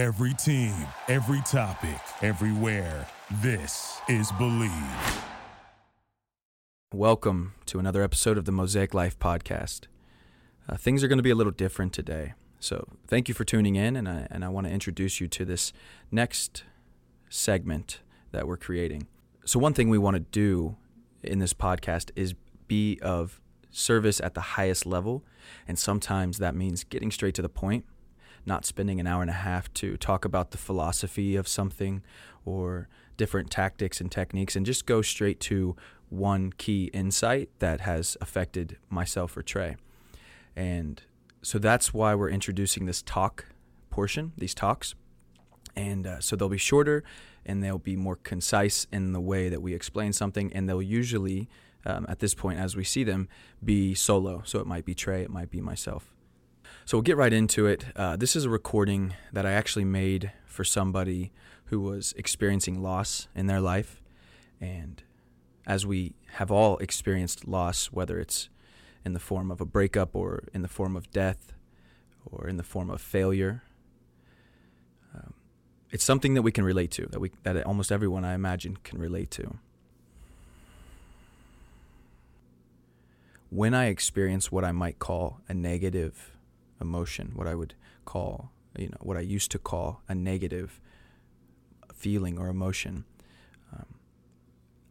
Every team, every topic, everywhere. This is Bleav. Welcome to another episode of the Mosaic Life podcast. Uh, things are going to be a little different today. So, thank you for tuning in, and I, and I want to introduce you to this next segment that we're creating. So, one thing we want to do in this podcast is be of service at the highest level, and sometimes that means getting straight to the point, not spending an hour and a half to talk about the philosophy of something or different tactics and techniques, and just go straight to one key insight that has affected myself or Trey. And so that's why we're introducing this talk portion, these talks. And uh, so they'll be shorter and they'll be more concise in the way that we explain something. And they'll usually, um, at this point, as we see them, be solo. So it might be Trey, it might be myself. So we'll get right into it. Uh, this is a recording that I actually made for somebody who was experiencing loss in their life. And as we have all experienced loss, whether it's in the form of a breakup or in the form of death or in the form of failure, um, it's something that we can relate to, that we that almost everyone I imagine can relate to. When I experience what I might call a negative emotion, what I would call, you know, what I used to call a negative feeling or emotion, um,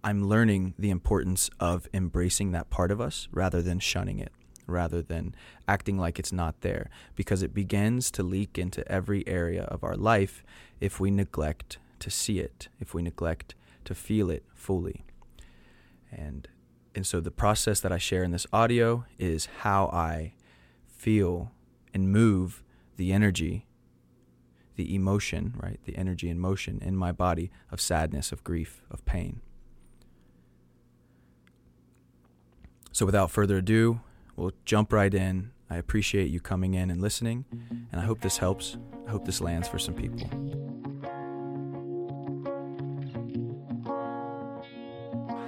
I'm learning the importance of embracing that part of us rather than shunning it, rather than acting like it's not there, because it begins to leak into every area of our life if we neglect to see it, if we neglect to feel it fully. And and so the process that I share in this audio is how I feel and move the energy, the emotion, right? The energy and motion in my body of sadness, of grief, of pain. So without further ado, we'll jump right in. I appreciate you coming in and listening, and I hope this helps. I hope this lands for some people.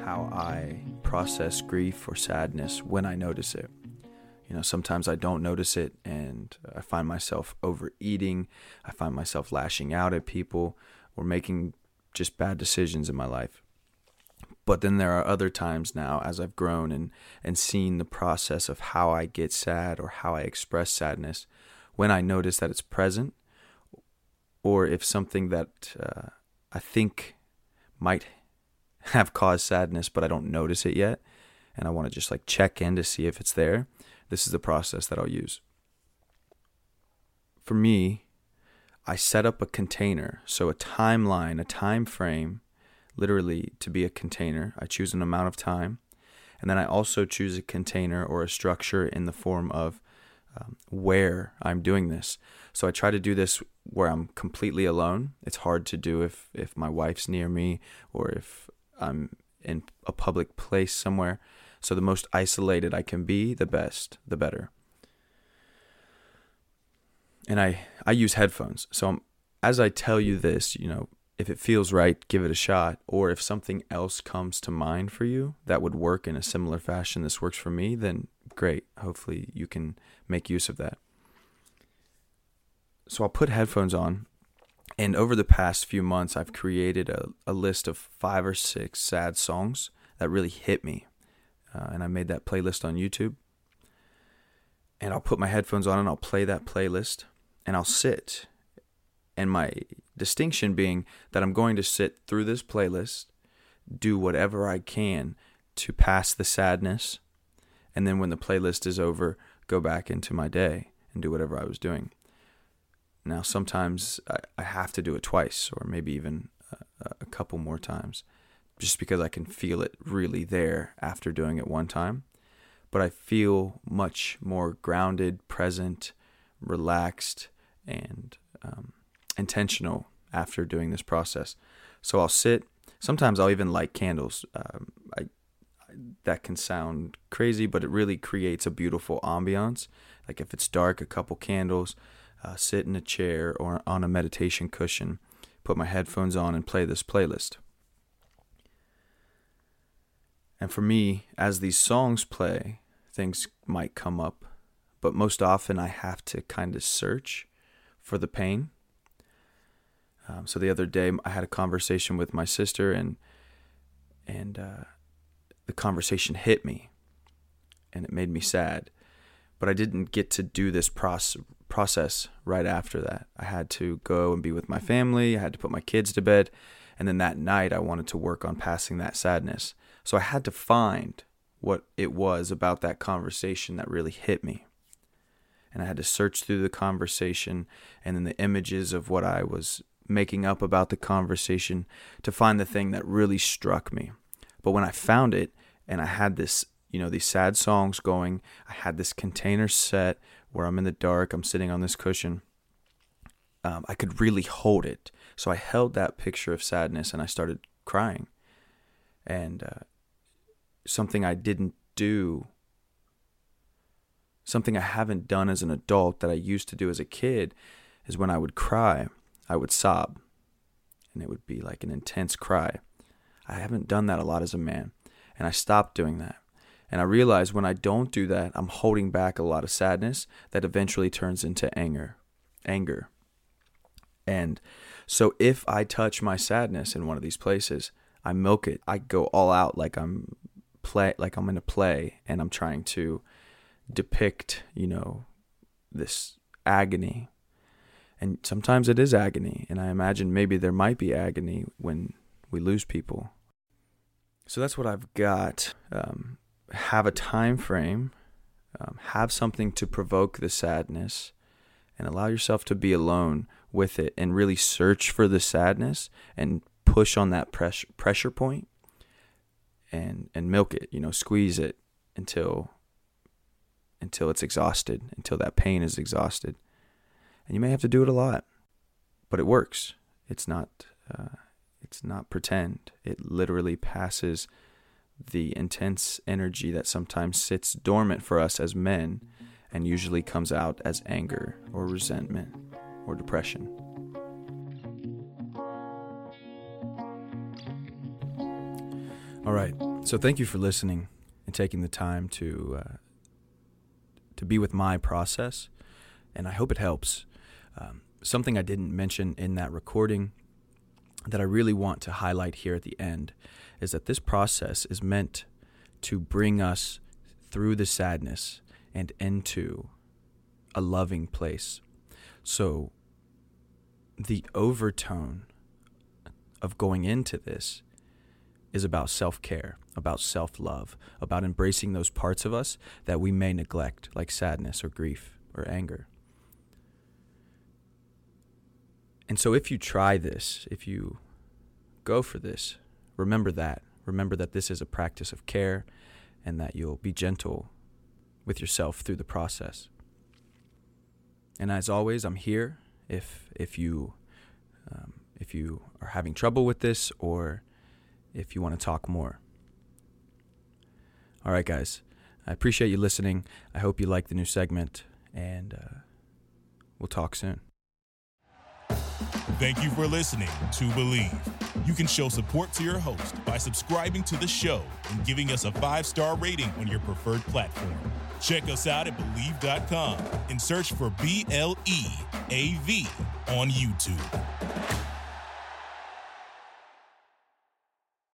How I process grief or sadness when I notice it. You know, sometimes I don't notice it and I find myself overeating. I find myself lashing out at people or making just bad decisions in my life. But then there are other times now as I've grown and, and seen the process of how I get sad or how I express sadness when I notice that it's present or if something that uh, I think might have caused sadness, but I don't notice it yet, and I want to just like check in to see if it's there, this is the process that I'll use. For me, I set up a container, so a timeline, a time frame, literally to be a container. I choose an amount of time, and then I also choose a container or a structure in the form of um, where I'm doing this. So I try to do this where I'm completely alone. It's hard to do if if my wife's near me or if I'm in a public place somewhere. So the most isolated I can be, the best, the better. And I I use headphones. So I'm, as I tell you this, you know, if it feels right, give it a shot. Or if something else comes to mind for you that would work in a similar fashion, this works for me, then great. Hopefully you can make use of that. So I'll put headphones on and over the past few months, I've created a, a list of five or six sad songs that really hit me. Uh, and I made that playlist on YouTube. And I'll put my headphones on and I'll play that playlist and I'll sit. And my distinction being that I'm going to sit through this playlist, do whatever I can to pass the sadness. And then when the playlist is over, go back into my day and do whatever I was doing. Now, sometimes I, have to do it twice or maybe even a, a couple more times just because I can feel it really there after doing it one time. But I feel much more grounded, present, relaxed, and um, intentional after doing this process. So I'll sit. Sometimes I'll even light candles. Um, I, that can sound crazy, but it really creates a beautiful ambiance. Like if it's dark, a couple candles, uh, sit in a chair or on a meditation cushion, put my headphones on, and play this playlist. And for me, as these songs play, things might come up, but most often I have to kind of search for the pain. Um, so the other day, I had a conversation with my sister, and and uh, the conversation hit me, and it made me sad. But I didn't get to do this process process right after that. I had to go and be with my family. I had to put my kids to bed, and then that night, I wanted to work on passing that sadness. So I had to find what it was about that conversation that really hit me and I had to search through the conversation and then the images of what I was making up about the conversation to find the thing that really struck me. But when I found it and I had this, you know, these sad songs going, I had this container set where I'm in the dark, I'm sitting on this cushion. Um, I could really hold it. So I held that picture of sadness and I started crying. And uh, something I didn't do Something I haven't done as an adult that I used to do as a kid is when I would cry, I would sob. And it would be like an intense cry. I haven't done that a lot as a man. And I stopped doing that. And I realized when I don't do that, I'm holding back a lot of sadness that eventually turns into anger. Anger. And so if I touch my sadness in one of these places, I milk it. I go all out like I'm play like I'm in a play and I'm trying to depict, you know, this agony. And sometimes it is agony. And I imagine maybe there might be agony when we lose people. So that's what I've got. Um, have a time frame, um, have something to provoke the sadness, and allow yourself to be alone with it and really search for the sadness and push on that pressure pressure point and and milk it, you know, squeeze it until until it's exhausted, until that pain is exhausted. And you may have to do it a lot, but it works. It's not uh, it's not pretend. It literally passes the intense energy that sometimes sits dormant for us as men and usually comes out as anger or resentment or depression. All right. So thank you for listening and taking the time to uh, to be with my process, and I hope it helps. Um, something I didn't mention in that recording that I really want to highlight here at the end is that this process is meant to bring us through the sadness and into a loving place. So, the overtone of going into this is about self care, about self love, about embracing those parts of us that we may neglect, like sadness or grief or anger. And so, if you try this, if you go for this, remember that. Remember that this is a practice of care and that you'll be gentle with yourself through the process. And as always, I'm here if, if, you, um, if you are having trouble with this or if you want to talk more. All right, guys. I appreciate you listening. I hope you like the new segment, and uh, we'll talk soon. Thank you for listening to Bleav. You can show support to your host by subscribing to the show and giving us a five star rating on your preferred platform. Check us out at Bleav.com and search for B L E A V on YouTube.